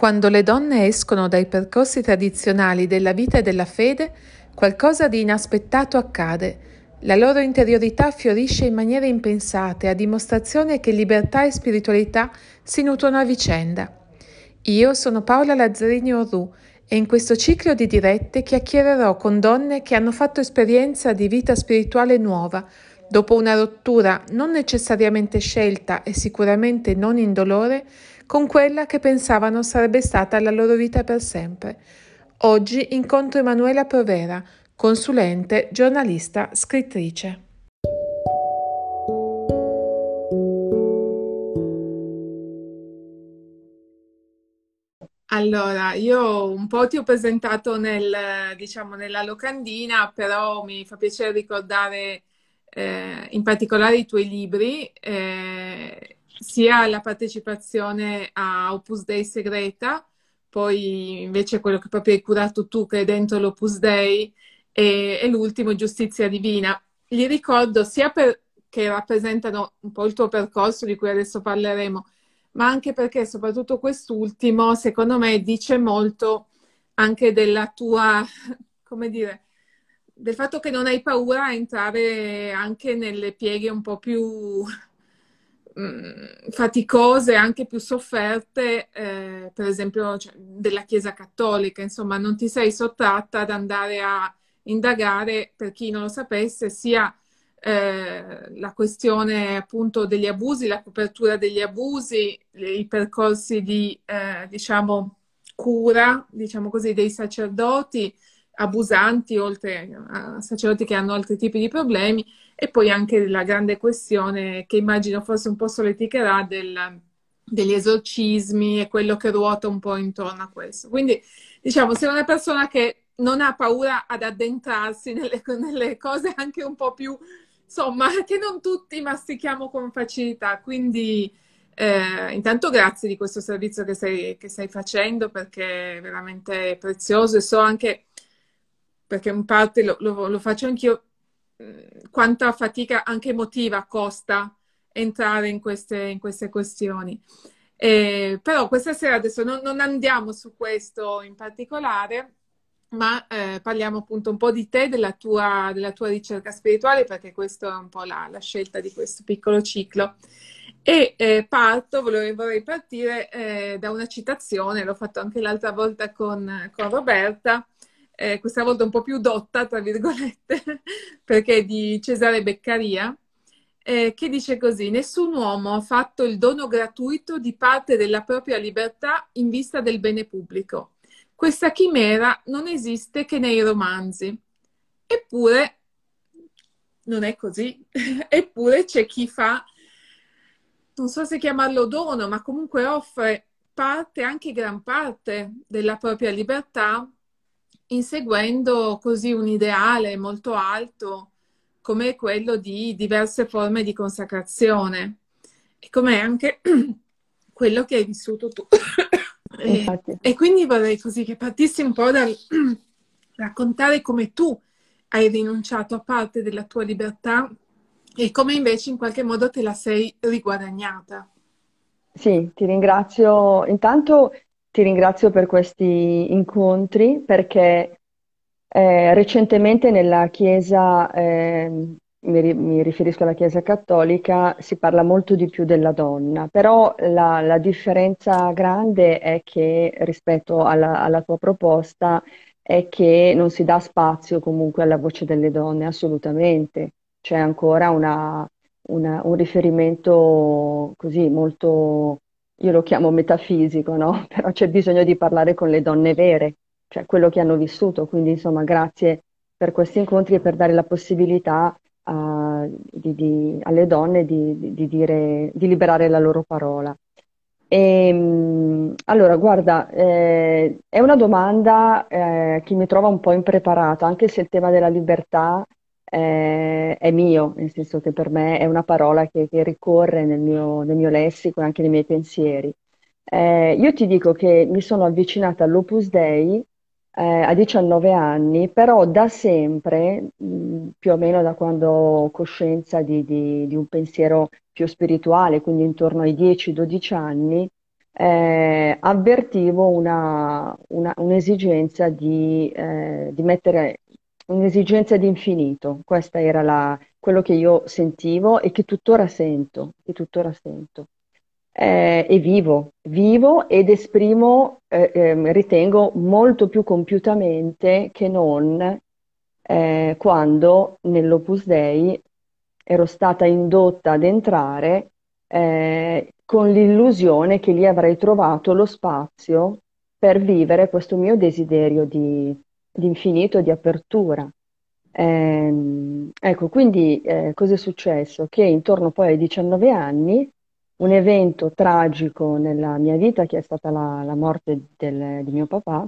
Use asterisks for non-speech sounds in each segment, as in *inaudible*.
Quando le donne escono dai percorsi tradizionali della vita e della fede, qualcosa di inaspettato accade. La loro interiorità fiorisce in maniere impensate, a dimostrazione che libertà e spiritualità si nutrono a vicenda. Io sono Paola Lazzarini Orru e in questo ciclo di dirette chiacchiererò con donne che hanno fatto esperienza di vita spirituale nuova, dopo una rottura non necessariamente scelta e sicuramente non indolore, con quella che pensavano sarebbe stata la loro vita per sempre. Oggi incontro Emanuela Provera, consulente, giornalista, scrittrice. Allora, io un po' ti ho presentato nel, diciamo, nella locandina, però mi fa piacere ricordare eh, in particolare i tuoi libri, eh, sia la partecipazione a Opus Dei Segreta, poi invece quello che proprio hai curato tu, che è dentro l'Opus Dei, e, e l'ultimo Giustizia Divina. Li ricordo sia perché rappresentano un po' il tuo percorso di cui adesso parleremo, ma anche perché soprattutto quest'ultimo, secondo me, dice molto anche della tua, come dire, del fatto che non hai paura a entrare anche nelle pieghe un po' più mh, faticose, anche più sofferte, eh, per esempio cioè, della Chiesa Cattolica, insomma, non ti sei sottratta ad andare a indagare, per chi non lo sapesse, sia eh, la questione appunto degli abusi, la copertura degli abusi, i percorsi di, eh, diciamo, cura, diciamo così, dei sacerdoti abusanti, oltre a sacerdoti che hanno altri tipi di problemi, e poi anche la grande questione che immagino forse un po' soleticherà del, degli esorcismi e quello che ruota un po' intorno a questo. Quindi, diciamo, sei una persona che non ha paura ad addentrarsi nelle, nelle cose anche un po' più, insomma, che non tutti mastichiamo con facilità. Quindi, eh, intanto grazie di questo servizio che stai, che stai, facendo perché è veramente prezioso e so anche, perché in parte lo, lo, lo faccio anch'io, quanta fatica anche emotiva costa entrare in queste, in queste questioni. Eh, però questa sera adesso non, non, andiamo su questo in particolare, ma eh, parliamo appunto un po' di te, della tua, della tua ricerca spirituale, perché questa è un po' la, la, scelta di questo piccolo ciclo. E eh, parto, vorrei, vorrei partire eh, da una citazione, l'ho fatto anche l'altra volta con, con Roberta, eh, questa volta un po' più dotta, tra virgolette, *laughs* perché è di Cesare Beccaria, eh, che dice così: Nessun uomo ha fatto il dono gratuito di parte della propria libertà in vista del bene pubblico. Questa chimera non esiste che nei romanzi. Eppure non è così. *laughs* Eppure c'è chi fa, non so se chiamarlo dono, ma comunque offre parte, anche gran parte della propria libertà inseguendo così un ideale molto alto come quello di diverse forme di consacrazione e come anche *clears throat* quello che hai vissuto tu. *coughs* e, e, quindi vorrei così che partissi un po' dal *clears throat* raccontare come tu hai rinunciato a parte della tua libertà e come invece in qualche modo te la sei riguadagnata. Sì, ti ringrazio. Intanto ti ringrazio per questi incontri perché eh, recentemente nella Chiesa, eh, mi, mi, riferisco alla Chiesa cattolica, si parla molto di più della donna, però la, la differenza grande è che rispetto alla, alla tua proposta è che non si dà spazio comunque alla voce delle donne, assolutamente. C'è ancora una, una, un riferimento così molto io lo chiamo metafisico, no? *laughs* Però c'è bisogno di parlare con le donne vere, cioè quello che hanno vissuto. Quindi, insomma, grazie per questi incontri e per dare la possibilità uh, di, di, alle donne di, di, dire, di liberare la loro parola. E, ehm, allora, guarda, eh, è una domanda eh, che mi trova un po' impreparata, anche se il tema della libertà eh, è mio, nel senso che per me è una parola che, che ricorre nel mio, nel mio, lessico e anche nei miei pensieri. Eh, io ti dico che mi sono avvicinata all'Opus Dei eh, a 19 anni, però da sempre, mh, più o meno da quando ho coscienza di, di, di un pensiero più spirituale, quindi intorno ai 10-12 anni, eh, avvertivo una, una, un'esigenza di, eh, di mettere un'esigenza di infinito. Questo era la, quello che io sentivo e che tuttora sento, che tuttora sento. Eh, e vivo, vivo ed esprimo, eh, eh, ritengo, molto più compiutamente che non eh, quando nell'Opus Dei ero stata indotta ad entrare eh, con l'illusione che lì avrei trovato lo spazio per vivere questo mio desiderio di, di infinito, di apertura. Eh, ecco, quindi eh, cosa è successo? Che intorno poi ai 19 anni un evento tragico nella mia vita, che è stata la, la morte del, di mio papà,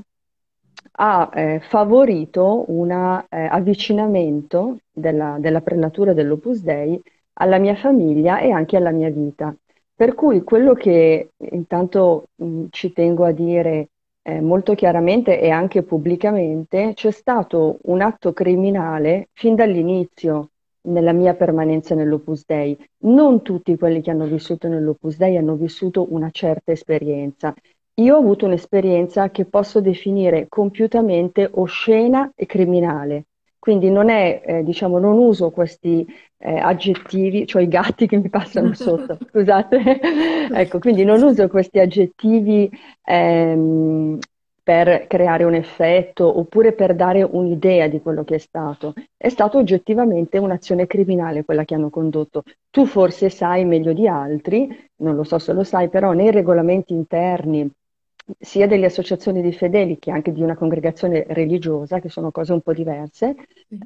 ha eh, favorito un eh, avvicinamento della, della prelatura dell'Opus Dei alla mia famiglia e anche alla mia vita. Per cui quello che intanto mh, ci tengo a dire eh, molto chiaramente e anche pubblicamente, c'è stato un atto criminale fin dall'inizio nella mia permanenza nell'Opus Dei. Non tutti quelli che hanno vissuto nell'Opus Dei hanno vissuto una certa esperienza. Io ho avuto un'esperienza che posso definire compiutamente oscena e criminale. Quindi non è, eh, diciamo, non uso questi eh, aggettivi, cioè i gatti che mi passano *laughs* sotto, scusate. *laughs* ecco, quindi non uso questi aggettivi ehm, per creare un effetto oppure per dare un'idea di quello che è stato. È stata oggettivamente un'azione criminale quella che hanno condotto. Tu forse sai meglio di altri, non lo so se lo sai, però nei regolamenti interni sia delle associazioni di fedeli che anche di una congregazione religiosa, che sono cose un po' diverse,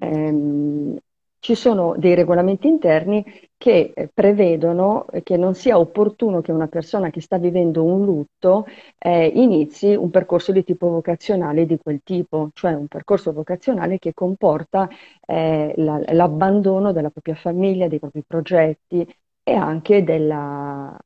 ehm, ci sono dei regolamenti interni che eh, prevedono che non sia opportuno che una persona che sta vivendo un lutto eh, inizi un percorso di tipo vocazionale di quel tipo, cioè un percorso vocazionale che comporta eh, la, l'abbandono della propria famiglia, dei propri progetti e anche, della,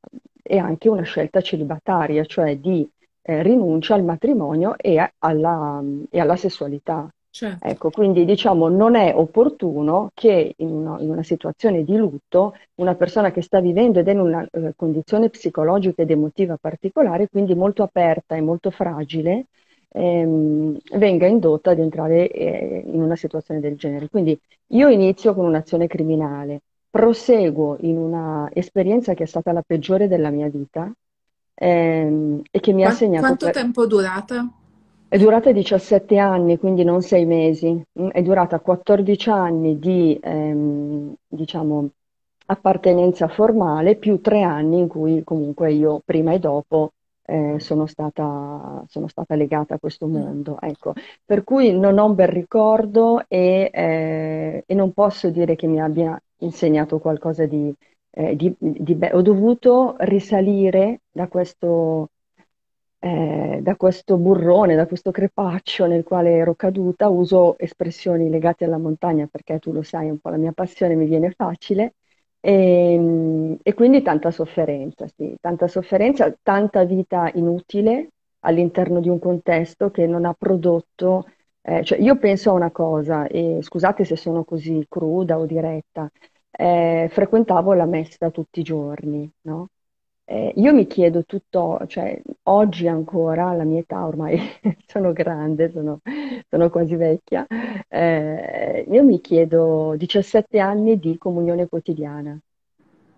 e anche una scelta celibataria, cioè di eh, rinuncia al matrimonio e alla, e alla sessualità. Certo. Ecco, quindi diciamo non è opportuno che in una, in una, situazione di lutto una persona che sta vivendo ed è in una eh, condizione psicologica ed emotiva particolare, quindi molto aperta e molto fragile, ehm, venga indotta ad entrare eh, in una situazione del genere. Quindi io inizio con un'azione criminale, proseguo in una esperienza che è stata la peggiore della mia vita, ehm, e che mi ha segnato... Quanto per... tempo è durata? È durata 17 anni, quindi non 6 mesi, mm, è durata 14 anni di, ehm, diciamo, appartenenza formale più 3 anni in cui comunque io prima e dopo eh, sono, stata, sono, stata, legata a questo mm. mondo. Ecco. Per cui non ho un bel ricordo e, eh, e non posso dire che mi abbia insegnato qualcosa di, eh, di, di ho dovuto risalire da questo, eh, da questo burrone, da questo crepaccio nel quale ero caduta, uso espressioni legate alla montagna perché tu lo sai, è un po' la mia passione, mi viene facile, e, ehm, e quindi tanta sofferenza, sì, tanta sofferenza, tanta vita inutile all'interno di un contesto che non ha prodotto eh, cioè io penso a una cosa, e scusate se sono così cruda o diretta, eh, frequentavo la messa tutti i giorni, no? Eh, io mi chiedo tutto, cioè oggi ancora, alla mia età ormai *laughs* sono grande, sono, sono quasi vecchia, eh, io mi chiedo 17 anni di comunione quotidiana.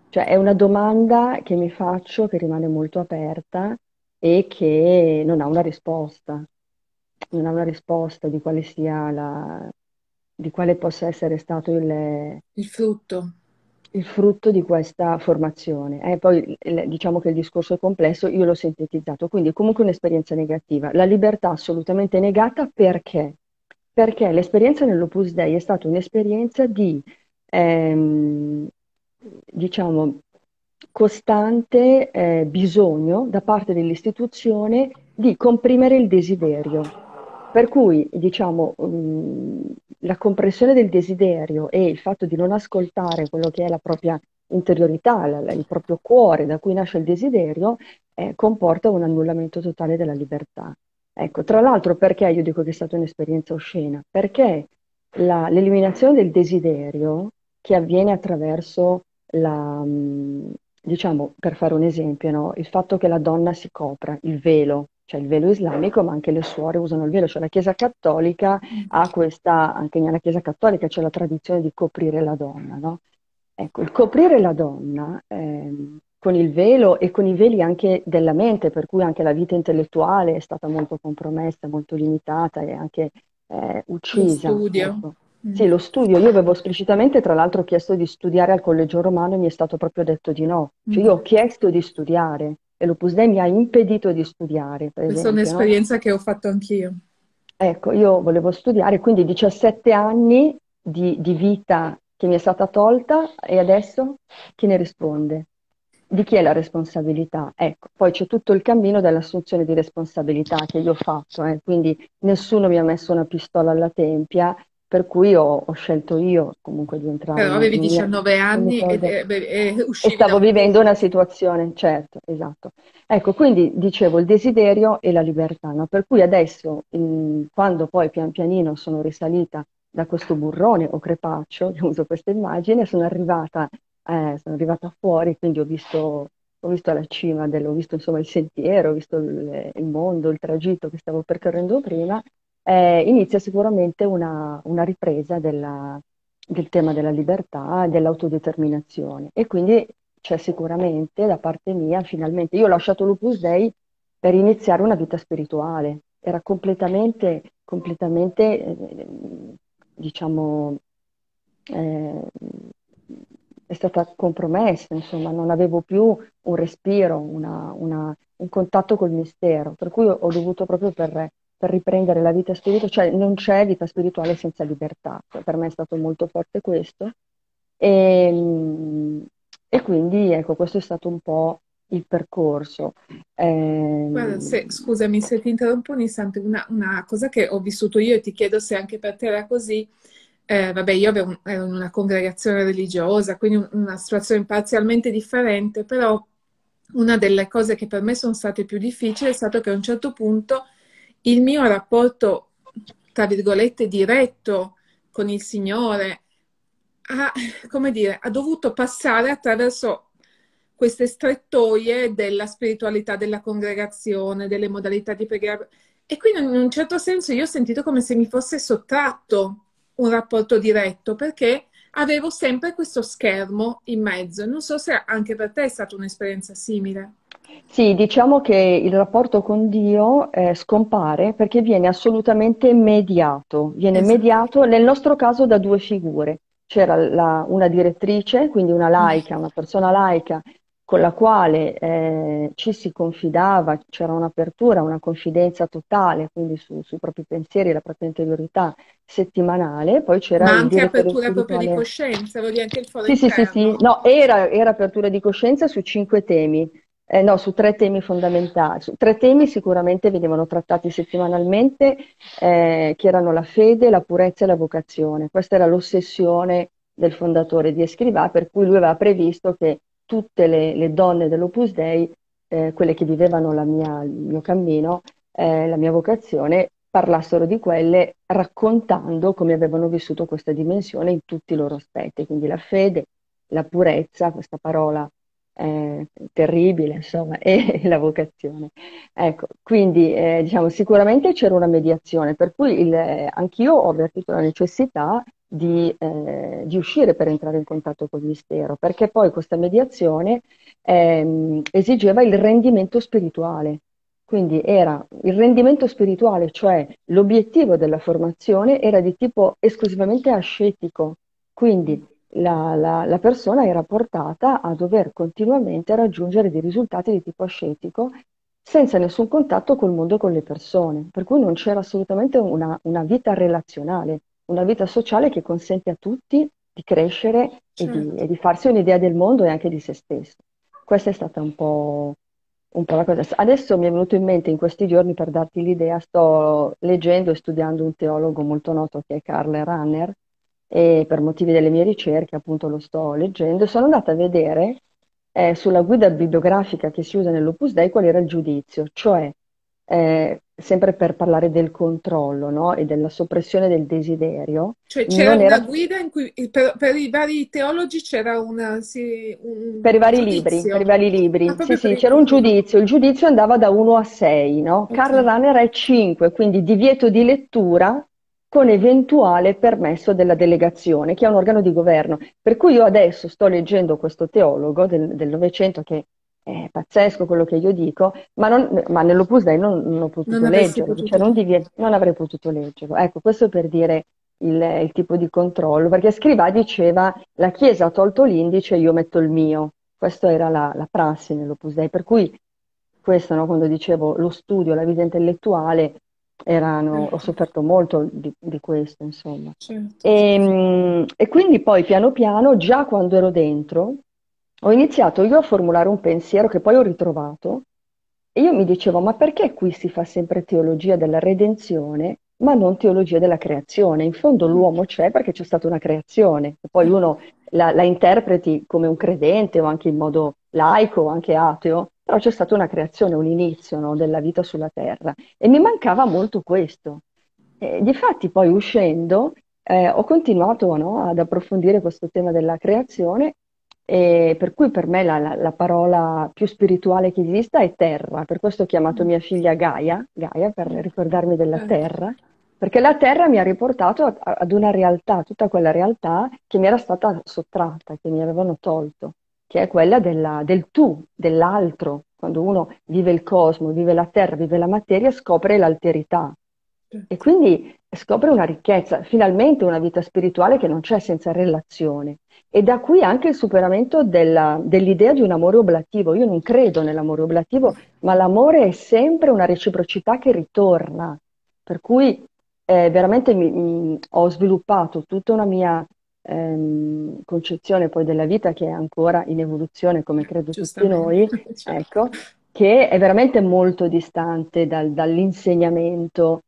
Cioè è una domanda che mi faccio, che rimane molto aperta e che non ha una risposta. Non ha una risposta di quale sia la, di quale possa essere stato il, il frutto. Il frutto di questa formazione. Eh, poi diciamo che il discorso è complesso, io l'ho sintetizzato, quindi comunque un'esperienza negativa. La libertà assolutamente negata perché? Perché l'esperienza nell'Opus Dei è stata un'esperienza di, ehm, diciamo, costante eh, bisogno da parte dell'istituzione di comprimere il desiderio. Per cui, diciamo, um, la compressione del desiderio e il fatto di non ascoltare quello che è la propria interiorità, la, il proprio cuore da cui nasce il desiderio, eh, comporta un annullamento totale della libertà. Ecco, tra l'altro perché io dico che è stata un'esperienza oscena? Perché la, l'eliminazione del desiderio che avviene attraverso la, diciamo, per fare un esempio, no? Il fatto che la donna si copra, il velo, cioè il velo islamico, ma anche le suore usano il velo, cioè la Chiesa Cattolica ha questa, anche nella Chiesa Cattolica c'è la tradizione di coprire la donna, no? Ecco, il coprire la donna eh, con il velo e con i veli anche della mente, per cui anche la vita intellettuale è stata molto compromessa, molto limitata e anche eh, uccisa. Lo studio. Ecco. Sì, lo studio. Io avevo esplicitamente, tra l'altro, chiesto di studiare al Collegio Romano e mi è stato proprio detto di no. Cioè, io ho chiesto di studiare e l'Opus Dei mi ha impedito di studiare, Questa è esempio, no? un'esperienza che ho fatto anch'io. Ecco, io volevo studiare, quindi 17 anni di, di vita che mi è stata tolta e adesso chi ne risponde? Di chi è la responsabilità? Ecco, poi c'è tutto il cammino dell'assunzione di responsabilità che io ho fatto, eh, quindi nessuno mi ha messo una pistola alla tempia, per cui ho, ho scelto io comunque di entrare Però avevi in mia- 19 anni in e, e- e e stavo vivendo una situazione, certo, esatto. Ecco, quindi dicevo il desiderio e la libertà, no? Per cui adesso, mm, quando poi pian pianino sono risalita da questo burrone o crepaccio, *laughs* io uso questa immagine, sono arrivata, eh, sono arrivata fuori, quindi ho visto, ho visto la cima, del, ho visto insomma il sentiero, ho visto il, il mondo, il tragitto che stavo percorrendo prima, eh, inizia sicuramente una, una ripresa della- del tema della libertà dell'autodeterminazione. E quindi c'è sicuramente da parte mia, finalmente, io ho lasciato l'Opus Dei per iniziare una vita spirituale. Era completamente, completamente, eh, diciamo, eh, è stata compromessa, insomma, non avevo più un respiro, una- una- un contatto col mistero, per cui ho dovuto proprio per, per riprendere la vita spirituale, cioè non c'è vita spirituale senza libertà, Cioè, per me è stato molto forte questo. E, e quindi ecco, questo è stato un po' il percorso. Guarda, Ehm, se- scusami se ti interrompo un istante, una, una cosa che ho vissuto io e ti chiedo se anche per te era così. Eh, vabbè, io avevo- ero in una congregazione religiosa, quindi un- una situazione parzialmente differente, però una delle cose che per me sono state più difficili è stato che a un certo punto il mio rapporto, tra virgolette, diretto con il Signore ha, come dire, ha dovuto passare attraverso queste strettoie della spiritualità della congregazione, delle modalità di preghiera. E quindi in un certo senso io ho sentito come se mi fosse sottratto un rapporto diretto perché avevo sempre questo schermo in mezzo. Non so se anche per te è stata un'esperienza simile. Sì, diciamo che il rapporto con Dio eh, scompare perché viene assolutamente mediato. Viene Esatto. mediato nel nostro caso da due figure. C'era la- una direttrice, quindi una laica, una persona laica con la quale eh, ci si confidava, c'era un'apertura, una confidenza totale, quindi su- sui propri pensieri, la propria interiorità settimanale. Poi c'era Ma anche apertura proprio di coscienza, dire anche il foro Sì, sì, sì, sì. interno. No, era, era apertura di coscienza su cinque temi, Eh, no, su tre temi fondamentali. Su tre temi sicuramente venivano trattati settimanalmente, eh, che erano la fede, la purezza e la vocazione. Questa era l'ossessione del fondatore di Escrivà, per cui lui aveva previsto che tutte le, le donne dell'Opus Dei, eh, quelle che vivevano mia- il mio cammino, eh, la mia vocazione, parlassero di quelle raccontando come avevano vissuto questa dimensione in tutti i loro aspetti, quindi la fede, la purezza, questa parola eh, terribile, insomma, *laughs* e la vocazione. Ecco, quindi eh, diciamo sicuramente c'era una mediazione, per cui il- eh, anch'io ho avvertito la necessità di, eh, di uscire per entrare in contatto col mistero, perché poi questa mediazione ehm, esigeva il rendimento spirituale. Quindi era il rendimento spirituale, cioè l'obiettivo della formazione era di tipo esclusivamente ascetico, quindi la, la- la persona era portata a dover continuamente raggiungere dei risultati di tipo ascetico senza nessun contatto col mondo e con le persone, per cui non c'era assolutamente una, una vita relazionale, una vita sociale che consente a tutti di crescere e di, Certo. e di farsi un'idea del mondo e anche di se stesso. Questa è stata un po', un po' la cosa. Adesso mi è venuto in mente in questi giorni, per darti l'idea, sto leggendo e studiando un teologo molto noto che è Karl Rahner e per motivi delle mie ricerche appunto lo sto leggendo sono andata a vedere eh, sulla guida bibliografica che si usa nell'Opus Dei qual era il giudizio, cioè eh, sempre per parlare del controllo no? e della soppressione del desiderio. Cioè c'era una guida in cui per, per, i vari teologi c'era una, sì, un per i vari giudizio. libri, per i vari libri. Ah, sì, sì, c'era un giudizio, il giudizio andava da 1 a 6, no? Okay. Karl Rahner è 5, quindi divieto di lettura con eventuale permesso della delegazione, che è un organo di governo. Per cui io adesso sto leggendo questo teologo del Novecento che è pazzesco quello che io dico, ma, non, ma nell'Opus Dei non, non ho potuto non potuto. Cioè non, non, avrei potuto leggerlo. Ecco, questo per dire il, il, tipo di controllo, perché Scrivà diceva la Chiesa ha tolto l'indice, io metto il mio. Questa era la, la prassi nell'Opus Dei, per cui questo, no, quando dicevo lo studio, la vita intellettuale, erano, ho sofferto molto di, di questo, insomma. Certo. E, ehm, e quindi poi piano piano, già quando ero dentro, ho iniziato io a formulare un pensiero che poi ho ritrovato e io mi dicevo, ma perché qui si fa sempre teologia della redenzione, ma non teologia della creazione? In fondo l'uomo c'è perché c'è stata una creazione, poi uno la, la interpreti come un credente o anche in modo laico o anche ateo, però c'è stata una creazione, un inizio no, della vita sulla terra e mi mancava molto questo. E difatti poi uscendo eh, ho continuato no, ad approfondire questo tema della creazione e per cui per me la, la, la, parola più spirituale che esista è terra, per questo ho chiamato mia figlia Gaia, Gaia per ricordarmi della certo. terra, perché la terra mi ha riportato ad una realtà, tutta quella realtà che mi era stata sottratta, che mi avevano tolto, che è quella della, del tu, dell'altro. Quando uno vive il cosmo, vive la terra, vive la materia, scopre l'alterità. E quindi scopre una ricchezza, finalmente una vita spirituale che non c'è senza relazione. E da qui anche il superamento della, dell'idea di un amore oblativo. Io non credo nell'amore oblativo, ma l'amore è sempre una reciprocità che ritorna. Per cui eh, veramente mi, mi, ho sviluppato tutta una mia ehm, concezione poi della vita che è ancora in evoluzione, come credo tutti noi, *laughs* certo. ecco, che è veramente molto distante dal, dall'insegnamento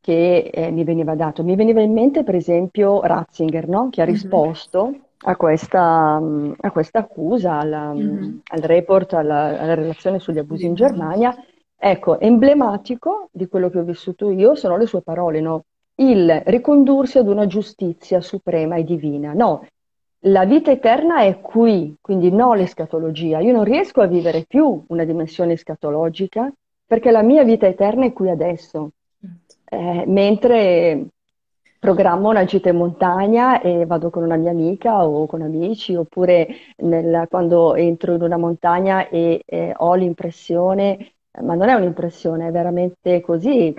che eh, mi veniva dato. Mi veniva in mente, per esempio, Ratzinger, no? che ha mhm. risposto mm-hmm a questa, a questa accusa, alla, mm-hmm. al report, alla, alla, relazione sugli abusi in Germania. Ecco, emblematico di quello che ho vissuto io sono le sue parole, no? Il ricondursi ad una giustizia suprema e divina. No, la vita eterna è qui, quindi no l'escatologia. Io non riesco a vivere più una dimensione escatologica perché la mia vita eterna è qui adesso. Eh, mentre programmo una gita in montagna e vado con una mia amica o con amici, oppure nel, quando entro in una montagna e eh, ho l'impressione, ma non è un'impressione, è veramente così,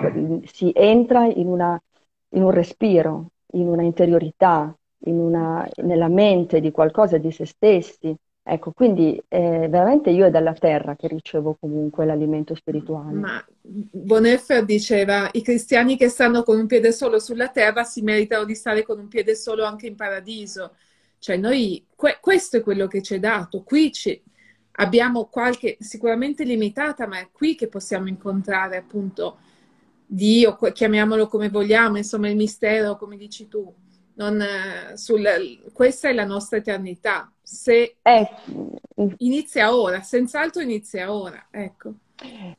si entra in, una, in un respiro, in una interiorità, in una, nella mente di qualcosa di se stessi. Ecco, quindi eh, veramente io è dalla terra che ricevo comunque l'alimento spirituale. Ma Bonhoeffer diceva i cristiani che stanno con un piede solo sulla terra si meritano di stare con un piede solo anche in paradiso. Cioè noi, que- questo è quello che ci è dato, qui ci, abbiamo qualche, sicuramente limitata, ma è qui che possiamo incontrare appunto Dio, chiamiamolo come vogliamo, insomma il mistero, come dici tu non, sul, questa è la nostra eternità. Se eh. inizia ora, senz'altro inizia ora, ecco.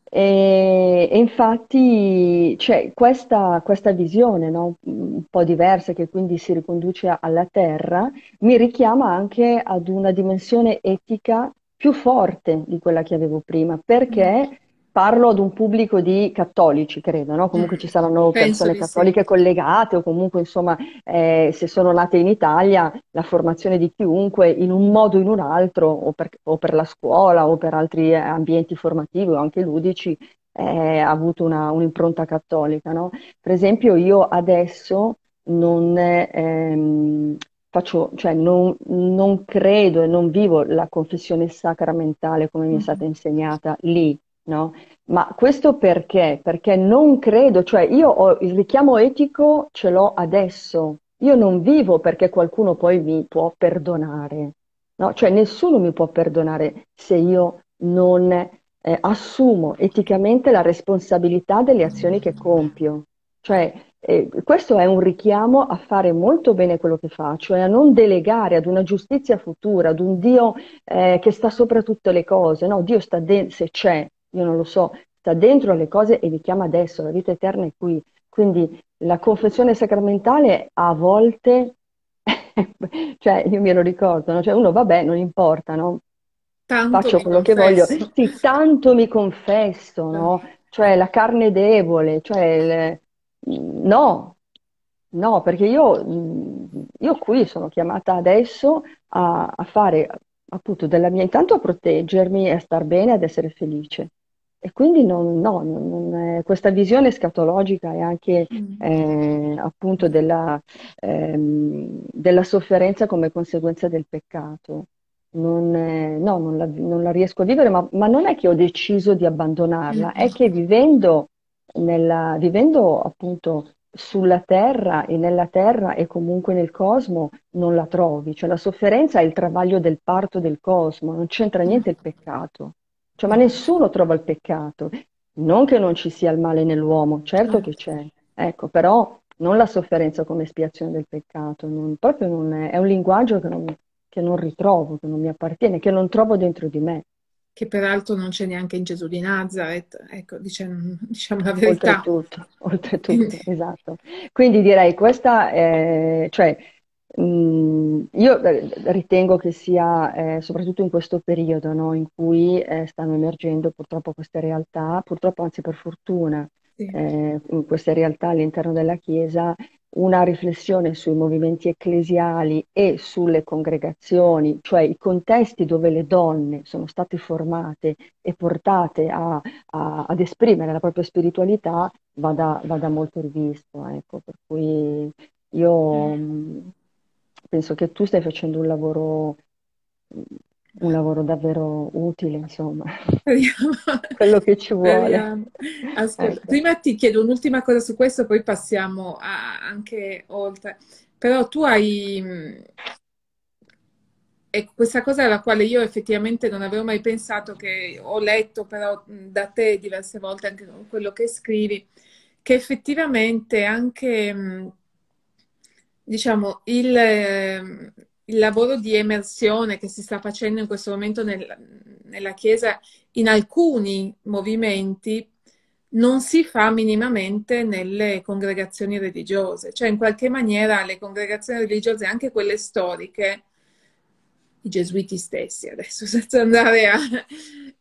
E, e infatti c'è questa, questa visione no? un po' diversa che quindi si riconduce alla terra, mi richiama anche ad una dimensione etica più forte di quella che avevo prima, perché mm parlo ad un pubblico di cattolici, credo, no? Comunque ci saranno persone cattoliche sì. collegate o comunque, insomma, eh, se sono nate in Italia, la formazione di chiunque in un modo o in un altro, o per, o per la scuola o per altri ambienti formativi o anche ludici, eh, ha avuto una, un'impronta cattolica, no? Per esempio io adesso non... Ehm, Faccio, cioè non, non, credo e non vivo la confessione sacramentale come mi è stata insegnata lì, no? Ma questo perché? Perché non credo, cioè io ho il richiamo etico ce l'ho adesso, io non vivo perché qualcuno poi mi può perdonare, no? Cioè nessuno mi può perdonare se io non eh, assumo eticamente la responsabilità delle azioni che compio. Cioè, eh, questo è un richiamo a fare molto bene quello che faccio e a non delegare ad una giustizia futura, ad un Dio eh, che sta sopra tutte le cose. No, Dio sta dentro, se c'è, io non lo so, sta dentro le cose e vi chiama adesso, la vita eterna è qui. Quindi la confessione sacramentale a volte, *laughs* cioè io me lo ricordo, no? cioè uno vabbè, non importa, no? Tanto Faccio quello confesso. che voglio, sì, tanto mi confesso, no? Cioè la carne debole, cioè il... no, no, perché io, io qui sono chiamata adesso a, a fare appunto della mia, intanto a proteggermi, a star bene, ad essere felice. E quindi non, no, non- è- questa visione scatologica e anche Mm. eh, appunto della, ehm, della sofferenza come conseguenza del peccato. Non, è- no, non la, non la riesco a vivere, ma, ma non è che ho deciso di abbandonarla, è che vivendo, nella, vivendo appunto sulla terra e nella terra e comunque nel cosmo non la trovi. Cioè la sofferenza è il travaglio del parto del cosmo, non c'entra niente il peccato. Cioè, ma nessuno trova il peccato. Non che non ci sia il male nell'uomo, certo che c'è, ecco, però non la sofferenza come espiazione del peccato, non- proprio non è, è un linguaggio che non, che non ritrovo, che non mi appartiene, che non trovo dentro di me. Che peraltro non c'è neanche in Gesù di Nazareth, ecco, diciamo, *laughs* diciamo la verità. Oltretutto, oltretutto, esatto. Quindi direi questa, è- cioè, io eh, ritengo che sia eh, soprattutto in questo periodo, no, in cui eh, stanno emergendo purtroppo queste realtà, purtroppo anzi per fortuna, sì. eh, queste realtà all'interno della Chiesa, una riflessione sui movimenti ecclesiali e sulle congregazioni, cioè i contesti dove le donne sono state formate e portate a a- ad esprimere la propria spiritualità vada, vada molto rivisto, ecco. Per cui io mh, penso che tu stai facendo un lavoro, un lavoro davvero utile, insomma, *laughs* quello che ci vuole. Ascolta, Ecco. prima ti chiedo un'ultima cosa su questo, poi passiamo a- anche oltre. Però tu hai, mh, ecco, questa cosa alla quale io effettivamente non avevo mai pensato, che ho letto però mh, da te diverse volte anche quello che scrivi, che effettivamente anche, mh, diciamo, il, ehm, il lavoro di emersione che si sta facendo in questo momento nel- nella Chiesa in alcuni movimenti non si fa minimamente nelle congregazioni religiose, cioè in qualche maniera le congregazioni religiose, anche quelle storiche, i gesuiti stessi adesso, *laughs* senza andare a...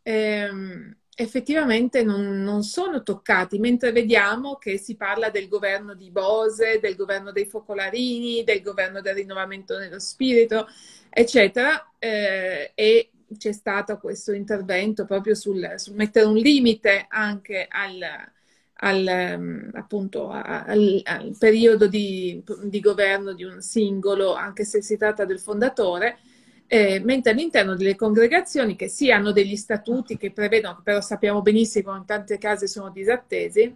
ehm, effettivamente non, non sono toccati, mentre vediamo che si parla del governo di Bose, del governo dei focolarini, del governo del rinnovamento nello spirito, eccetera, eh, e c'è stato questo intervento proprio sul, sul mettere un limite anche al, al, ehm, appunto, al, al periodo di, di governo di un singolo, anche se si tratta del fondatore. Eh, mentre all'interno delle congregazioni che sì hanno degli statuti che prevedono, che però sappiamo benissimo in tante case sono disattesi,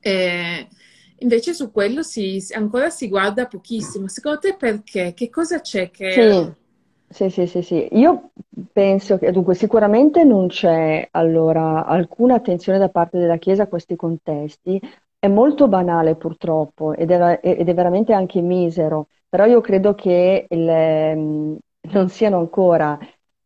eh, invece su quello si, ancora si guarda pochissimo. Secondo te perché? Che cosa c'è che... Sì, sì, sì, sì, sì. Io penso che dunque sicuramente non c'è allora alcuna attenzione da parte della Chiesa a questi contesti. È molto banale purtroppo ed è, ed è veramente anche misero, però io credo che il, non siano ancora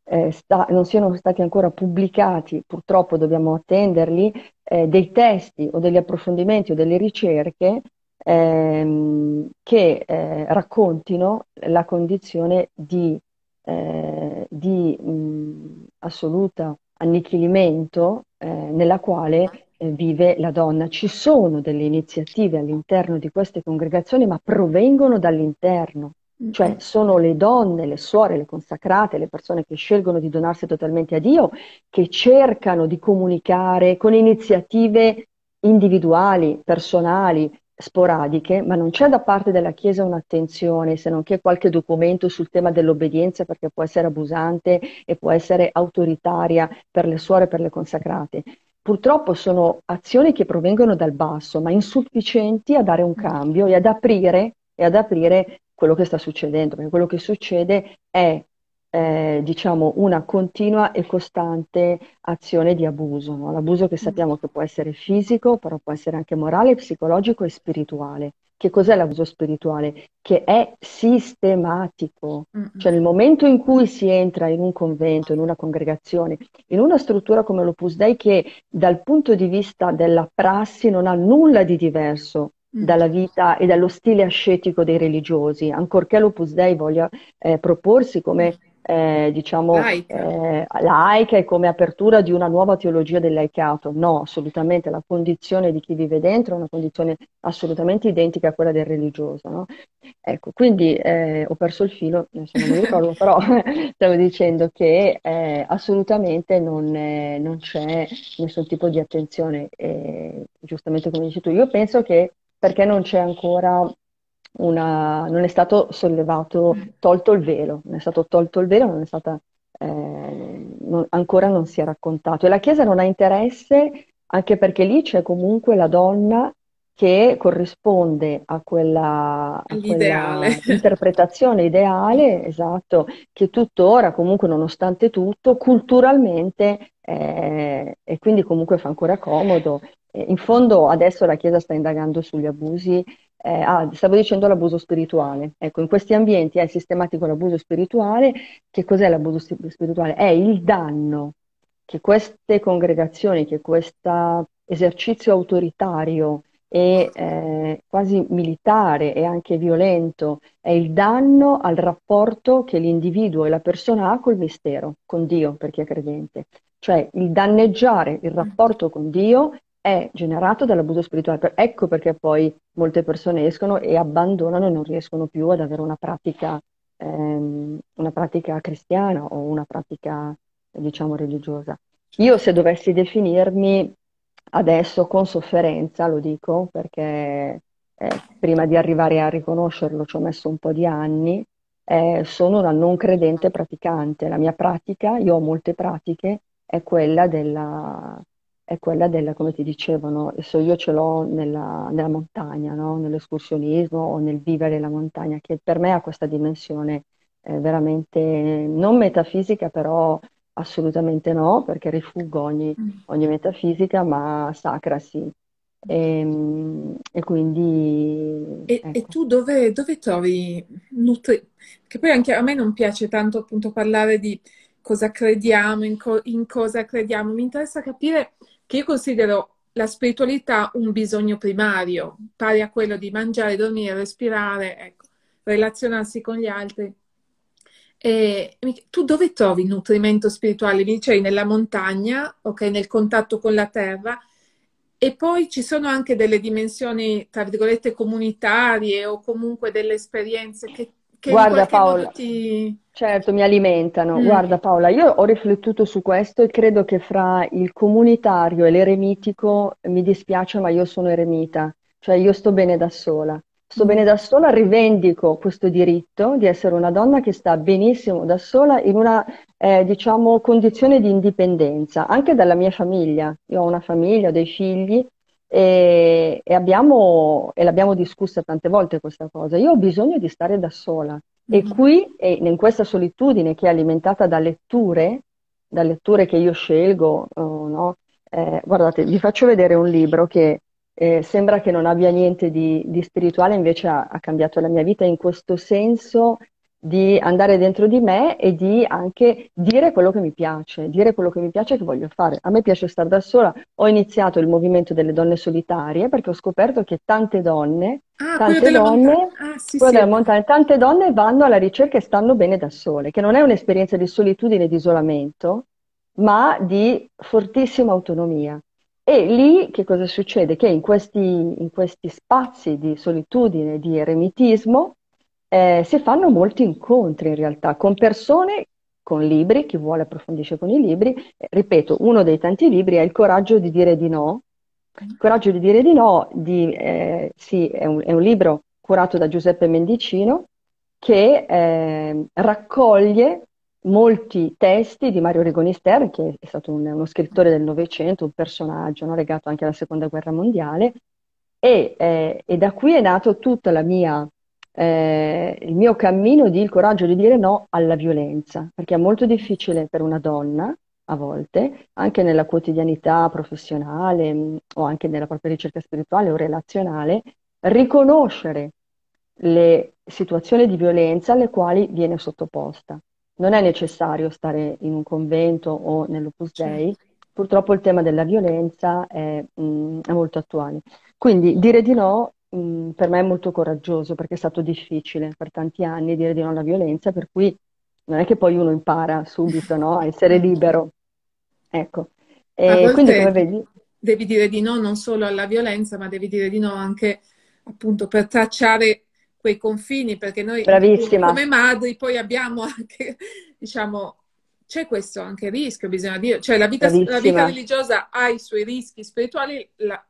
eh, sta- non siano stati ancora pubblicati, purtroppo dobbiamo attenderli, eh, dei testi o degli approfondimenti o delle ricerche ehm, che eh, raccontino la condizione di, eh, di mh, assoluta annichilimento eh, nella quale eh, vive la donna. Ci sono delle iniziative all'interno di queste congregazioni, ma provengono dall'interno. Cioè sono le donne, le suore, le consacrate, le persone che scelgono di donarsi totalmente a Dio, che cercano di comunicare con iniziative individuali, personali, sporadiche, ma non c'è da parte della Chiesa un'attenzione, se non che qualche documento sul tema dell'obbedienza, perché può essere abusante e può essere autoritaria per le suore e per le consacrate. Purtroppo sono azioni che provengono dal basso, ma insufficienti a dare un cambio e ad aprire, e ad aprire quello che sta succedendo, perché quello che succede è eh, diciamo una continua e costante azione di abuso, no? L'abuso che sappiamo che può essere fisico, però può essere anche morale, psicologico e spirituale, che cos'è l'abuso spirituale? Che è sistematico, cioè nel momento in cui si entra in un convento, in una congregazione, in una struttura come l'Opus Dei che dal punto di vista della prassi non ha nulla di diverso dalla vita e dallo stile ascetico dei religiosi, ancorché l'Opus Dei voglia eh, proporsi come eh, diciamo, laica. Eh, laica e come apertura di una nuova teologia del laicato. No, assolutamente, la condizione di chi vive dentro è una condizione assolutamente identica a quella del religioso. No? Ecco, quindi eh, ho perso il filo, adesso non mi ricordo, *laughs* però *laughs* stavo dicendo che eh, assolutamente non, non, c'è nessun tipo di attenzione, giustamente come dici tu. Io penso che perché non c'è ancora una, non è stato sollevato, mm. tolto il velo, non è stato tolto il velo, non è stata, eh, non, ancora non si è raccontato. E la Chiesa non ha interesse anche perché lì c'è comunque la donna che corrisponde a quella, a quella *laughs* interpretazione ideale, esatto, che tuttora, comunque nonostante tutto, culturalmente eh, e quindi comunque fa ancora comodo. In fondo adesso la Chiesa sta indagando sugli abusi eh, ah, stavo dicendo l'abuso spirituale. Ecco, in questi ambienti è sistematico l'abuso spirituale. Che cos'è l'abuso spirituale? È il danno che queste congregazioni, che questo esercizio autoritario e eh, quasi militare e anche violento, è il danno al rapporto che l'individuo e la persona ha col mistero, con Dio, per chi è credente. Cioè il danneggiare il rapporto con Dio è generato dall'abuso spirituale. Ecco perché poi molte persone escono e abbandonano e non riescono più ad avere una pratica, ehm, una pratica cristiana o una pratica, diciamo, religiosa. Io se dovessi definirmi adesso con sofferenza, lo dico perché eh, prima di arrivare a riconoscerlo ci ho messo un po' di anni, eh, sono una non credente praticante. La mia pratica, io ho molte pratiche, è quella della, è quella della, come ti dicevano, adesso io ce l'ho nella, nella montagna, no? nell'escursionismo o nel vivere la montagna, che per me ha questa dimensione eh, veramente non metafisica, però assolutamente no, perché rifugo ogni, mm. ogni metafisica, ma sacra sì. E, ehm, e quindi... E, ecco. e tu dove, dove trovi nutri... Che poi anche a me non piace tanto appunto parlare di cosa crediamo, in, co- in cosa crediamo, mi interessa capire che io considero la spiritualità un bisogno primario, pari a quello di mangiare, dormire, respirare, ecco, relazionarsi con gli altri. E, tu dove trovi il nutrimento spirituale? Mi dicevi nella montagna, ok, nel contatto con la terra, e poi ci sono anche delle dimensioni, tra virgolette, comunitarie o comunque delle esperienze che che Guarda Paola, ti... certo, mi alimentano. Mm. Guarda Paola, io ho riflettuto su questo e credo che fra il comunitario e l'eremitico mi dispiace, ma io sono eremita, cioè io sto bene da sola. Sto bene da sola, rivendico questo diritto di essere una donna che sta benissimo da sola in una, eh, diciamo, condizione di indipendenza, anche dalla mia famiglia. Io ho una famiglia, ho dei figli e, e, abbiamo, e l'abbiamo discussa tante volte questa cosa. Io ho bisogno di stare da sola mm-hmm. e qui, e in questa solitudine che è alimentata da letture, da letture che io scelgo, oh, no? eh, guardate, vi faccio vedere un libro che eh, sembra che non abbia niente di, di spirituale, invece ha, ha, cambiato la mia vita in questo senso di andare dentro di me e di anche dire quello che mi piace, dire quello che mi piace e che voglio fare. A me piace stare da sola, ho iniziato il movimento delle donne solitarie perché ho scoperto che tante donne, ah, tante donne, ah, sì, sì. montagna, tante donne vanno alla ricerca e stanno bene da sole, che non è un'esperienza di solitudine e di isolamento, ma di fortissima autonomia. E lì che cosa succede? Che in questi, in questi spazi di solitudine, di eremitismo, eh, si fanno molti incontri in realtà con persone, con libri, chi vuole approfondisce con i libri. Eh, ripeto, uno dei tanti libri è Il coraggio di dire di no. Il coraggio di dire di no di, eh, sì, è, un, è, un, libro curato da Giuseppe Mendicino che eh, raccoglie molti testi di Mario Rigonister, che è stato un, uno scrittore del Novecento, un personaggio no, legato anche alla Seconda Guerra Mondiale, e, eh, e da qui è nato mia eh, il mio cammino di il coraggio di dire no alla violenza, perché è molto difficile per una donna a volte, anche nella quotidianità professionale mh, mm, o anche nella propria ricerca spirituale o relazionale, riconoscere le situazioni di violenza alle quali viene sottoposta. Non è necessario stare in un convento o nell'Opus Dei, purtroppo il tema della violenza è, mh, mm, è molto attuale. Quindi dire di no mh, mm, per me è molto coraggioso perché è stato difficile per tanti anni dire di no alla violenza, per cui non è che poi uno impara subito no, a essere *laughs* libero. Ecco. E quindi come vedi... Devi dire di no non solo alla violenza, ma devi dire di no anche appunto per tracciare quei confini, perché noi Bravissima. come madri poi abbiamo anche, *laughs* diciamo, c'è questo anche rischio, bisogna dire, cioè la vita, la vita religiosa ha i suoi rischi spirituali, la,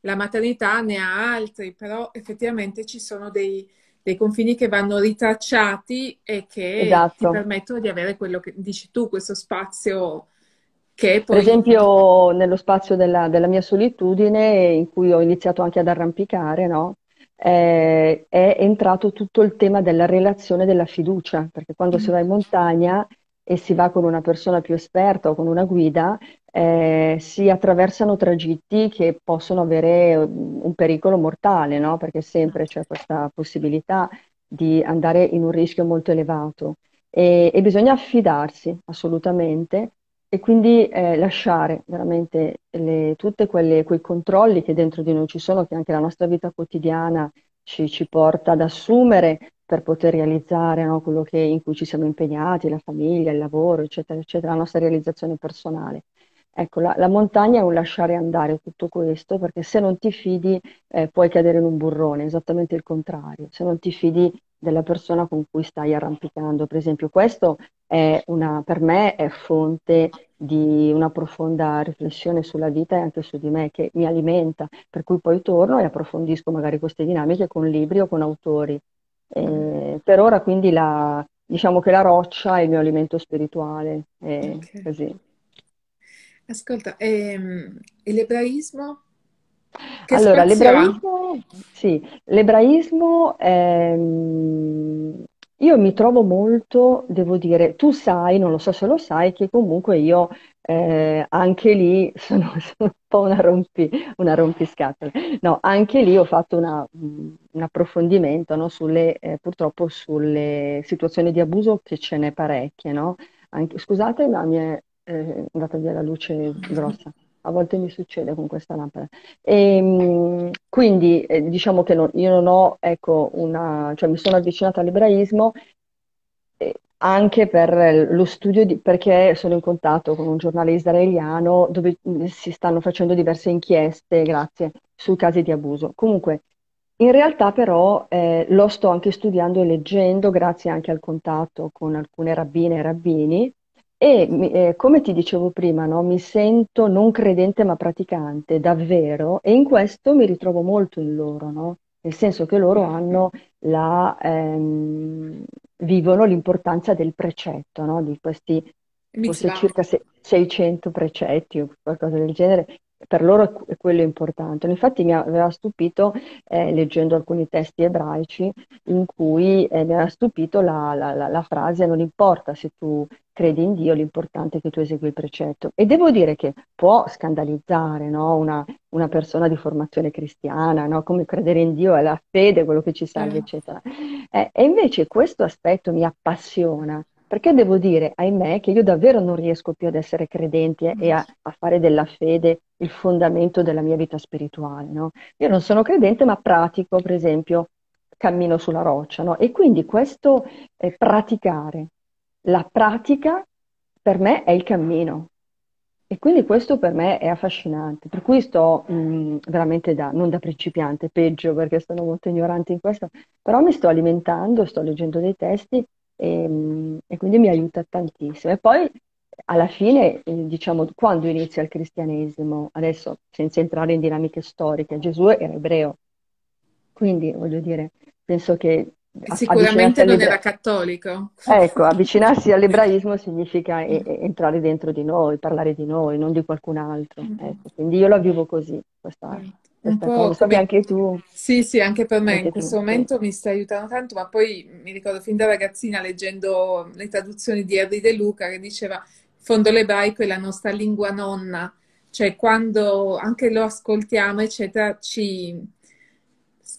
la, maternità ne ha altri, però effettivamente ci sono dei, dei confini che vanno ritracciati e che esatto. ti permettono di avere quello che dici tu, questo spazio che poi... Per esempio nello spazio della, della mia solitudine, in cui ho iniziato anche ad arrampicare, no? Eh, è entrato tutto il tema della relazione della fiducia, perché quando mm. si va in montagna e si va con una persona più esperta o con una guida, eh, si attraversano tragitti che possono avere un pericolo mortale, no? perché sempre c'è questa possibilità di andare in un rischio molto elevato e, e bisogna affidarsi assolutamente e quindi eh, lasciare veramente tutti quei controlli che dentro di noi ci sono, che anche la nostra vita quotidiana ci, ci porta ad assumere per poter realizzare no, quello che, in cui ci siamo impegnati, la famiglia, il lavoro, eccetera, eccetera, la nostra realizzazione personale. Ecco, la, la, montagna è un lasciare andare tutto questo, perché se non ti fidi eh, puoi cadere in un burrone, esattamente il contrario. Se non ti fidi della persona con cui stai arrampicando. Per esempio, questo una, per me è fonte di una profonda riflessione sulla vita e anche su di me che mi alimenta, per cui poi torno e approfondisco magari queste dinamiche con libri o con autori. Eh, per ora quindi la, diciamo che la roccia è il mio alimento spirituale. Eh, okay. Ascolta, ehm, e l'ebraismo che allora, l'ebraismo, sì, l'ebraismo ehm, io mi trovo molto, devo dire, tu sai, non lo so se lo sai, che comunque io eh, anche lì *laughs* sono, sono, un po' una, rompi, una rompiscatole. No, anche lì ho fatto una, un approfondimento no, sulle, eh, purtroppo sulle situazioni di abuso che ce n'è parecchie. No? Anche, scusate, ma mi è eh, andata via la luce grossa a volte mi succede con questa lampada. E, ehm, quindi eh, diciamo che non, io non ho, ecco, una, cioè mi sono avvicinata all'ebraismo eh, anche per lo studio, di, perché sono in contatto con un giornale israeliano dove mm, si stanno facendo diverse inchieste, grazie, sui casi di abuso. Comunque, in realtà però eh, lo sto anche studiando e leggendo, grazie anche al contatto con alcune rabbine e rabbini, e eh, come ti dicevo prima, no, mi sento non credente ma praticante, davvero, e in questo mi ritrovo molto in loro, no? nel senso che loro hanno la, ehm, vivono l'importanza del precetto, no? di questi forse circa 600 precetti o qualcosa del genere, per loro è quello importante. Infatti mi aveva stupito, eh, leggendo alcuni testi ebraici, in cui eh, mi aveva stupito la, la, la, la, frase non importa se tu credi in Dio, l'importante è che tu esegui il precetto. E devo dire che può scandalizzare no? una, una, persona di formazione cristiana, no? come credere in Dio è la fede, quello che ci salva, eh. eccetera. Eh, e invece questo aspetto mi appassiona, perché devo dire, ahimè, che io davvero non riesco più ad essere credente e a, a fare della fede il fondamento della mia vita spirituale. No? Io non sono credente, ma pratico, per esempio, cammino sulla roccia. No? E quindi questo eh, praticare, la pratica per me è il cammino. E quindi questo per me è affascinante, per cui sto mh, mm, veramente da, non da principiante, peggio perché sono molto ignorante in questo, però mi sto alimentando, sto leggendo dei testi e, ehm, e quindi mi aiuta tantissimo. E poi alla fine, eh, diciamo, quando inizia il cristianesimo, adesso senza entrare in dinamiche storiche, Gesù era ebreo, quindi voglio dire, penso che... Sicuramente non era cattolico. Ecco, avvicinarsi *laughs* all'ebraismo significa e, e entrare dentro di noi, parlare di noi, non di qualcun altro. Mm. Ecco, quindi io la vivo così, questa, mm un po' come... anche tu. Sì, sì, anche per me anche in questo tu, momento mi sta aiutando tanto, ma poi mi ricordo fin da ragazzina leggendo le traduzioni di Henry De Luca che diceva fondo l'ebraico è la nostra lingua nonna, cioè quando anche lo ascoltiamo, eccetera, ci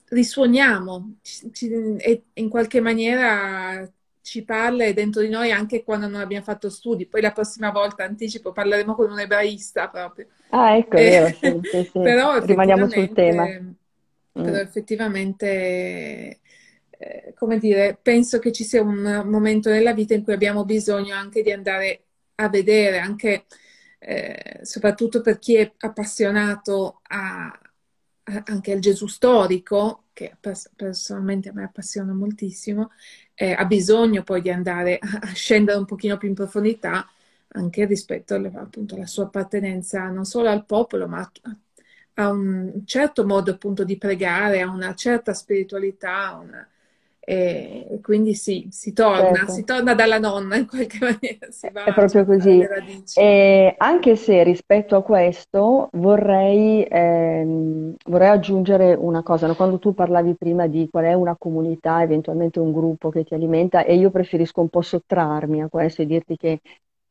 risuoniamo ci, ci, e in qualche maniera ci parla e dentro di noi anche quando non abbiamo fatto studi. Poi la prossima volta, anticipo, parleremo con un ebraista proprio. Ah, ecco, è vero, sì, sì, *laughs* sì. però rimaniamo sul tema. Però mm. effettivamente, eh, come dire, penso che ci sia un momento nella vita in cui abbiamo bisogno anche di andare a vedere, anche eh, soprattutto per chi è appassionato a, a, anche al Gesù storico, che personalmente a me appassiona moltissimo, eh, ha bisogno poi di andare a, a, scendere un pochino più in profondità anche rispetto alle, appunto alla sua appartenenza non solo al popolo, ma a, a un certo modo appunto di pregare, a una certa spiritualità, una, e quindi sì, si torna, certo. si torna dalla nonna in qualche *laughs* maniera. Si va è proprio così. E anche se rispetto a questo vorrei, ehm, vorrei aggiungere una cosa. Quando tu parlavi prima di qual è una comunità, eventualmente un gruppo che ti alimenta, e io preferisco un po' sottrarmi a questo e dirti che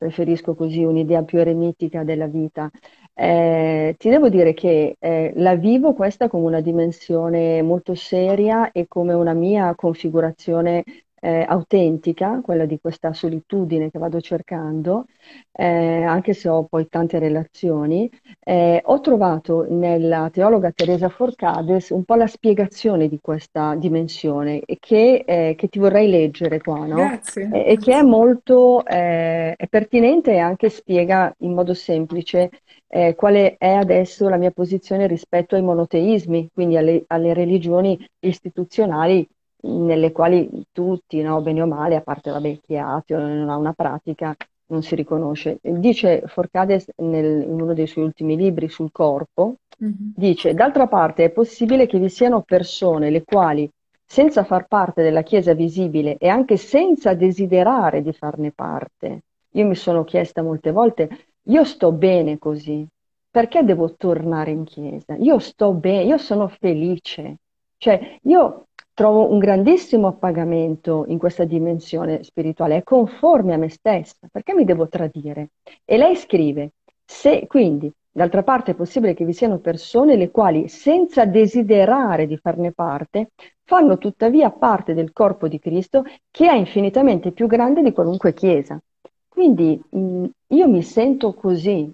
preferisco così un'idea più eremitica della vita. Eh, ti devo dire che eh, la vivo questa come una dimensione molto seria e come una mia configurazione eh, autentica, quella di questa solitudine che vado cercando, eh, anche se ho poi tante relazioni, eh, ho trovato nella teologa Teresa Forcades un po' la spiegazione di questa dimensione che, eh, che ti vorrei leggere qua, no? Grazie. E, che è molto eh, è pertinente e anche spiega in modo semplice eh, quale è adesso la mia posizione rispetto ai monoteismi, quindi alle, alle religioni istituzionali nelle quali tutti, no, bene o male, a parte vabbè, chi è ateo non ha una pratica, non si riconosce. Dice Forcades nel, in uno dei suoi ultimi libri sul corpo, mm-hmm. dice, d'altra parte è possibile che vi siano persone le quali, senza far parte della Chiesa visibile e anche senza desiderare di farne parte, io mi sono chiesta molte volte, io sto bene così, perché devo tornare in Chiesa? Io sto bene, io sono felice. Cioè, io trovo un grandissimo appagamento in questa dimensione spirituale, è conforme a me stessa, perché mi devo tradire? E lei scrive, se quindi d'altra parte è possibile che vi siano persone le quali senza desiderare di farne parte, fanno tuttavia parte del corpo di Cristo che è infinitamente più grande di qualunque chiesa. Quindi mh, io mi sento così.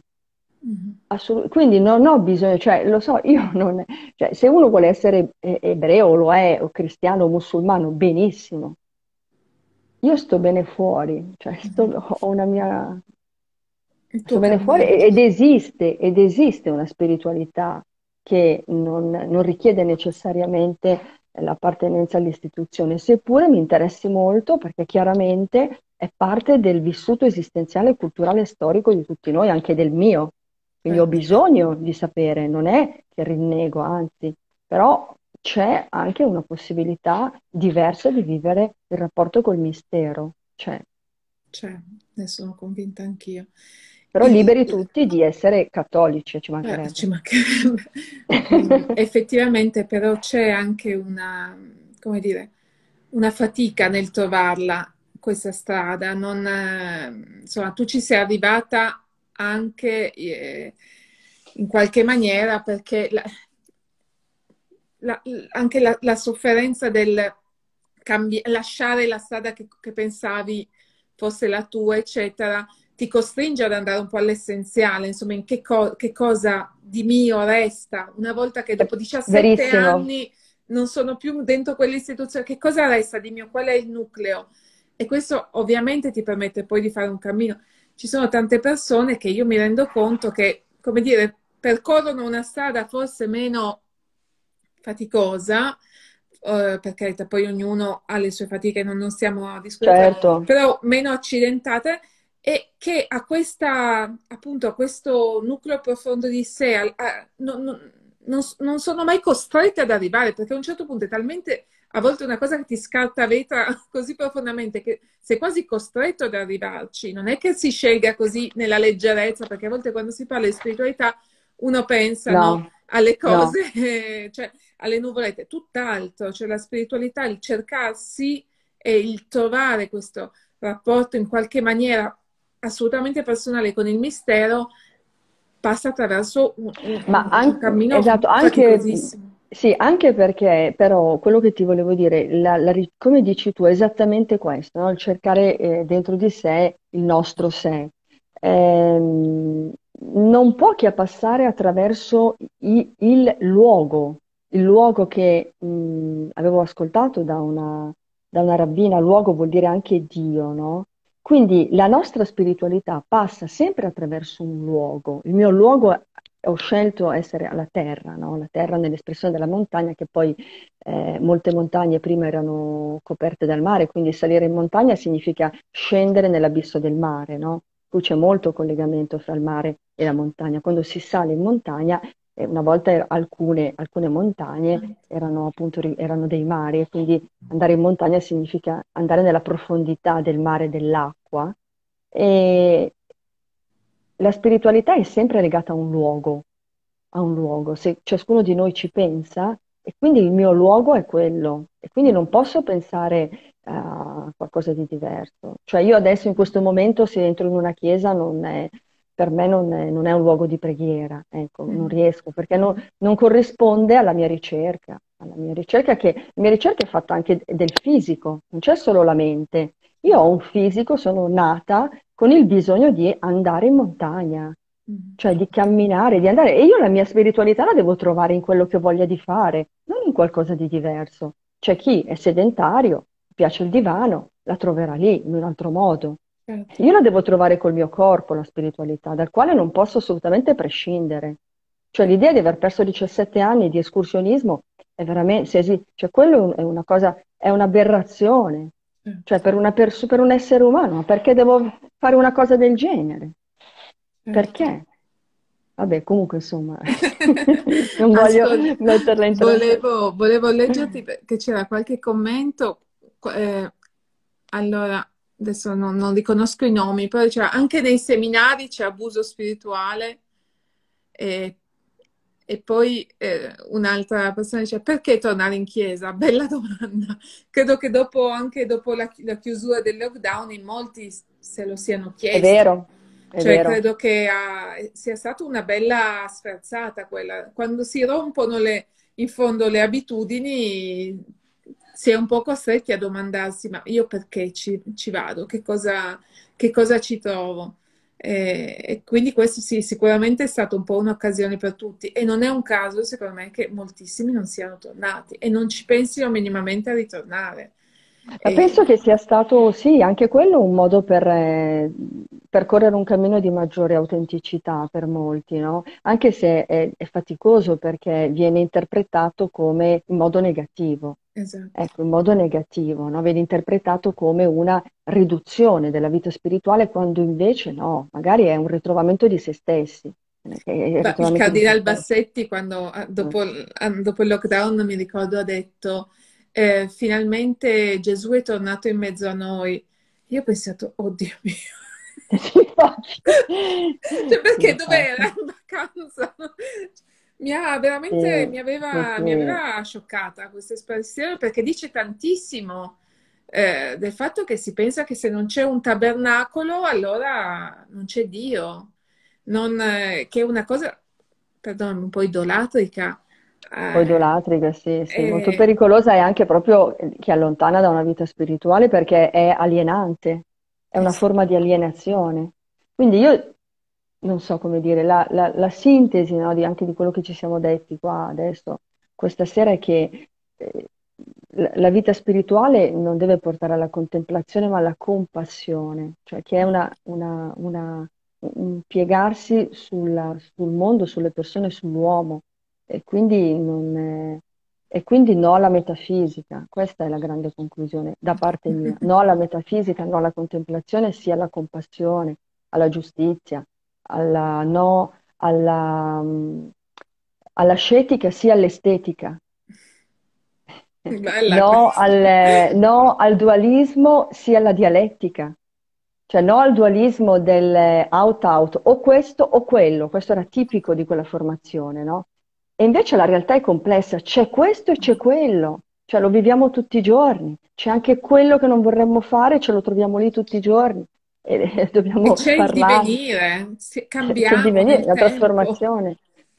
Assolut- quindi non ho bisogno, cioè lo so, io *laughs* non, cioè, se uno vuole essere ebreo, lo è, o cristiano o musulmano, benissimo. Io sto bene fuori, cioè sto, ho una mia... Sto bene fuori ed esiste, ed esiste una spiritualità che non, non richiede necessariamente l'appartenenza all'istituzione, seppure mi interessi molto perché chiaramente è parte del vissuto esistenziale, culturale e storico di tutti noi, anche del mio. Quindi ho bisogno di sapere, non è che rinnego, anzi, però c'è anche una possibilità diversa di vivere il rapporto col mistero. C'è. C'è, ne sono convinta anch'io. Però liberi tutti di essere cattolici, ci mancherebbe. Eh, ci mancherebbe. *laughs* Effettivamente, però c'è anche una, come dire, una fatica nel trovarla, questa strada. Non, eh, insomma, tu ci sei arrivata anche eh, in qualche maniera perché la, la, anche la, la, sofferenza del cambi- lasciare la strada che, che, pensavi fosse la tua, eccetera, ti costringe ad andare un po' all'essenziale, insomma, in che, co- che cosa di mio resta una volta che dopo 17 Verissimo. anni non sono più dentro quell'istituzione, che cosa resta di mio? Qual è il nucleo? E questo ovviamente ti permette poi di fare un cammino ci sono tante persone che io mi rendo conto che, come dire, percorrono una strada forse meno faticosa, eh, per carità, poi ognuno ha le sue fatiche, non, non stiamo a discutere, certo. però meno accidentate e che a questa, appunto, a questo nucleo profondo di sé, a, a, non, non, non, sono mai costrette ad arrivare, perché a un certo punto è talmente a volte una cosa che ti scarta vetra *laughs* così profondamente che sei quasi costretto ad arrivarci. Non è che si scelga così nella leggerezza, perché a volte quando si parla di spiritualità uno pensa no, no, alle cose, no. *laughs* cioè alle nuvolette, tutt'altro, cioè la spiritualità, il cercarsi e il trovare questo rapporto in qualche maniera assolutamente personale con il mistero passa attraverso un, un, Ma anche, un cammino esatto, anche Sì, anche perché però quello che ti volevo dire, la- la come dici tu, è esattamente questo, no? Il cercare eh, dentro di sé il nostro sé. Ehm, non può che passare attraverso i- il luogo, il luogo che mh, avevo ascoltato da una, da una rabbina, luogo vuol dire anche Dio, no? Quindi la nostra spiritualità passa sempre attraverso un luogo. Il mio luogo ho scelto essere alla terra, no? La terra nell'espressione della montagna, che poi eh, molte montagne prima erano coperte dal mare, quindi salire in montagna significa scendere nell'abisso del mare, no? Qui c'è molto collegamento fra il mare e la montagna. Quando si sale in montagna, eh, una volta er- alcune, alcune montagne erano appunto ri- erano dei mari, e quindi andare in montagna significa andare nella profondità del mare e dell'acqua. E, la spiritualità è sempre legata a un luogo, a un luogo. Se ciascuno di noi ci pensa, e quindi il mio luogo è quello, e quindi non posso pensare a qualcosa di diverso. Cioè io adesso in questo momento se entro in una chiesa non è, per me non è, non è un luogo di preghiera, ecco, non Mm. riesco, perché non, non corrisponde alla mia ricerca, alla mia ricerca che, la mia ricerca è fatta anche del fisico, non c'è solo la mente. Io ho un fisico, sono nata con il bisogno di andare in montagna, Mm. cioè di camminare, di andare. E io la mia spiritualità la devo trovare in quello che ho voglia di fare, non in qualcosa di diverso. C'è chi è sedentario, piace il divano, la troverà lì, in un altro modo. Certo. Io la devo trovare col mio corpo, la spiritualità, dal quale non posso assolutamente prescindere. Cioè l'idea di aver perso 17 anni di escursionismo è veramente, se esi- cioè quello è una cosa, è un'aberrazione. Cioè per una pers- per un essere umano, perché devo fare una cosa del genere? Perché? Vabbè, comunque insomma, *laughs* non voglio Ascolta, metterla in volevo, volevo leggerti perché c'era qualche commento. eh, allora, adesso non, non riconosco i nomi, però c'era anche nei seminari c'è abuso spirituale. E, e poi eh, un'altra persona dice: Perché tornare in chiesa? *laughs* Bella domanda. Credo che dopo, anche dopo la, la chiusura del lockdown, in molti se lo siano È chiesti. vero, è Cioè, vero. credo che ah, sia stata una bella sferzata quella. Quando si rompono le, in fondo le abitudini, si è un po' costretti a domandarsi: ma io perché ci, ci vado? Che cosa, che cosa ci trovo? E, e quindi questo sì, sicuramente è stato un po' un'occasione per tutti. E non è un caso, secondo me, che moltissimi non siano tornati e non ci pensino minimamente a ritornare. Ma penso che sia stato, sì, anche quello un modo per eh, percorrere un cammino di maggiore autenticità per molti, no? Anche se è, è faticoso perché viene interpretato come in modo negativo. esatto. Ecco, in modo negativo, no? Viene interpretato come una riduzione della vita spirituale, quando invece no, magari è un ritrovamento di se stessi. È il cardinal. Bassetti, quando, ah, Mm. dopo, il ah, dopo il lockdown, mi ricordo, ha detto, eh, finalmente Gesù è tornato in mezzo a noi. Io ho pensato, oddio mio. *laughs* Cioè, perché dov'era in vacanza? Mi ha veramente, Sì, mi aveva, mi sì. aveva scioccata questa espressione perché dice tantissimo eh, del fatto che si pensa che se non c'è un tabernacolo, allora non c'è Dio. Non, eh, che è una cosa, perdonami, un po' idolatrica. Eh, idolatrica, sì, sì, molto eh, pericolosa e anche proprio che allontana da una vita spirituale perché è alienante, è una forma di alienazione. Quindi io non so come dire, la, la- la sintesi, no, di- anche di quello che ci siamo detti qua adesso, questa sera, è che eh, la, vita spirituale non deve portare alla contemplazione, ma alla compassione, cioè che è una, una- una- un piegarsi sulla- sul mondo, sulle persone, sull'uomo, e quindi, non e quindi no alla metafisica. Questa è la grande conclusione da parte mia. *laughs* No alla metafisica, no alla contemplazione, sì alla compassione, alla giustizia alla, no alla, mm, all'ascetica sì all'estetica, no al, no al dualismo sì alla dialettica, cioè no al dualismo del out-out, o questo o quello, questo era tipico di quella formazione, no? E invece la realtà è complessa, c'è questo e c'è quello, cioè lo viviamo tutti i giorni, c'è anche quello che non vorremmo fare, ce lo troviamo lì tutti i giorni e *laughs* E dobbiamo c'è il parlare. divenire, si- C'è c'è il cambiamo divenire, la tempo. trasformazione.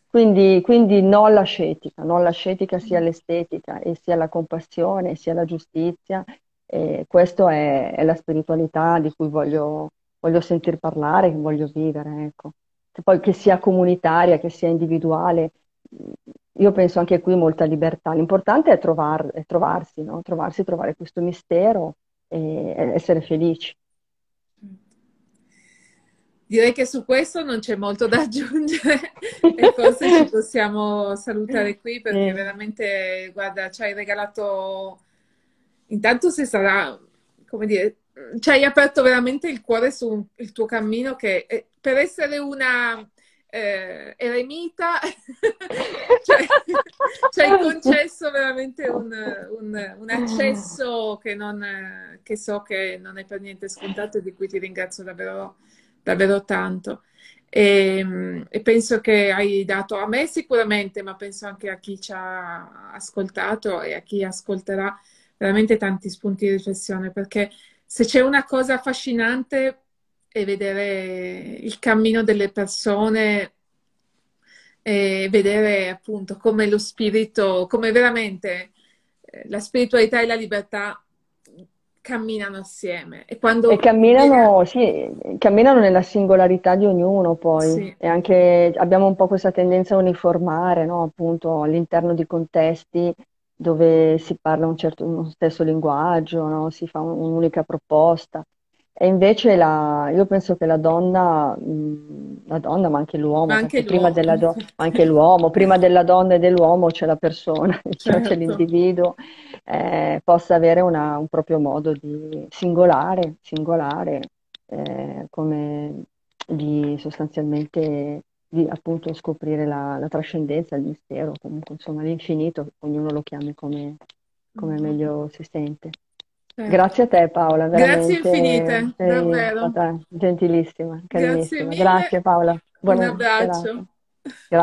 Quindi, quindi no all'ascetica, no all'ascetica sia l'estetica e sia la compassione, sia la giustizia. E questa è, è, la spiritualità di cui voglio, voglio sentir parlare, che voglio vivere, ecco. Poi che sia comunitaria, che sia individuale, io penso anche qui molta libertà. L'importante è, trovar, è trovarsi, no? trovarsi, trovare questo mistero e essere felici. Direi che su questo non c'è molto da aggiungere *laughs* e forse ci possiamo salutare qui perché veramente, guarda, ci hai regalato, intanto se sarà, come dire, ci hai aperto veramente il cuore sul tuo cammino che eh, per essere una eh, eremita *laughs* cioè, ci hai *laughs* concesso veramente un, un, un accesso che, non, che so che non è per niente scontato e di cui ti ringrazio davvero davvero tanto. E, ehm, e, penso che hai dato a me sicuramente, ma penso anche a chi ci ha ascoltato e a chi ascolterà veramente tanti spunti di riflessione, perché se c'è una cosa affascinante è vedere il cammino delle persone e vedere appunto come lo spirito, come veramente eh, la spiritualità e la libertà camminano assieme. E, quando... e camminano, sì, camminano nella singolarità di ognuno poi. Sì. E anche abbiamo un po' questa tendenza a uniformare, no? appunto all'interno di contesti dove si parla un certo, uno stesso linguaggio, no? si fa un'unica proposta. E invece la, io penso che la donna, la donna ma anche l'uomo, anche l'uomo. Prima do, anche l'uomo, prima *laughs* della donna e dell'uomo c'è la persona, *laughs* certo. c'è l'individuo, eh, possa avere una, un proprio modo di singolare, singolare eh, come di sostanzialmente di appunto scoprire la, la, trascendenza, il mistero, comunque insomma l'infinito, ognuno lo chiami come, come mm-hmm. meglio si sente. Grazie a te Paola, veramente. Grazie infinite, davvero. gentilissima, carissima. Grazie, Grazie Paola. Buona Un abbraccio. Grazie.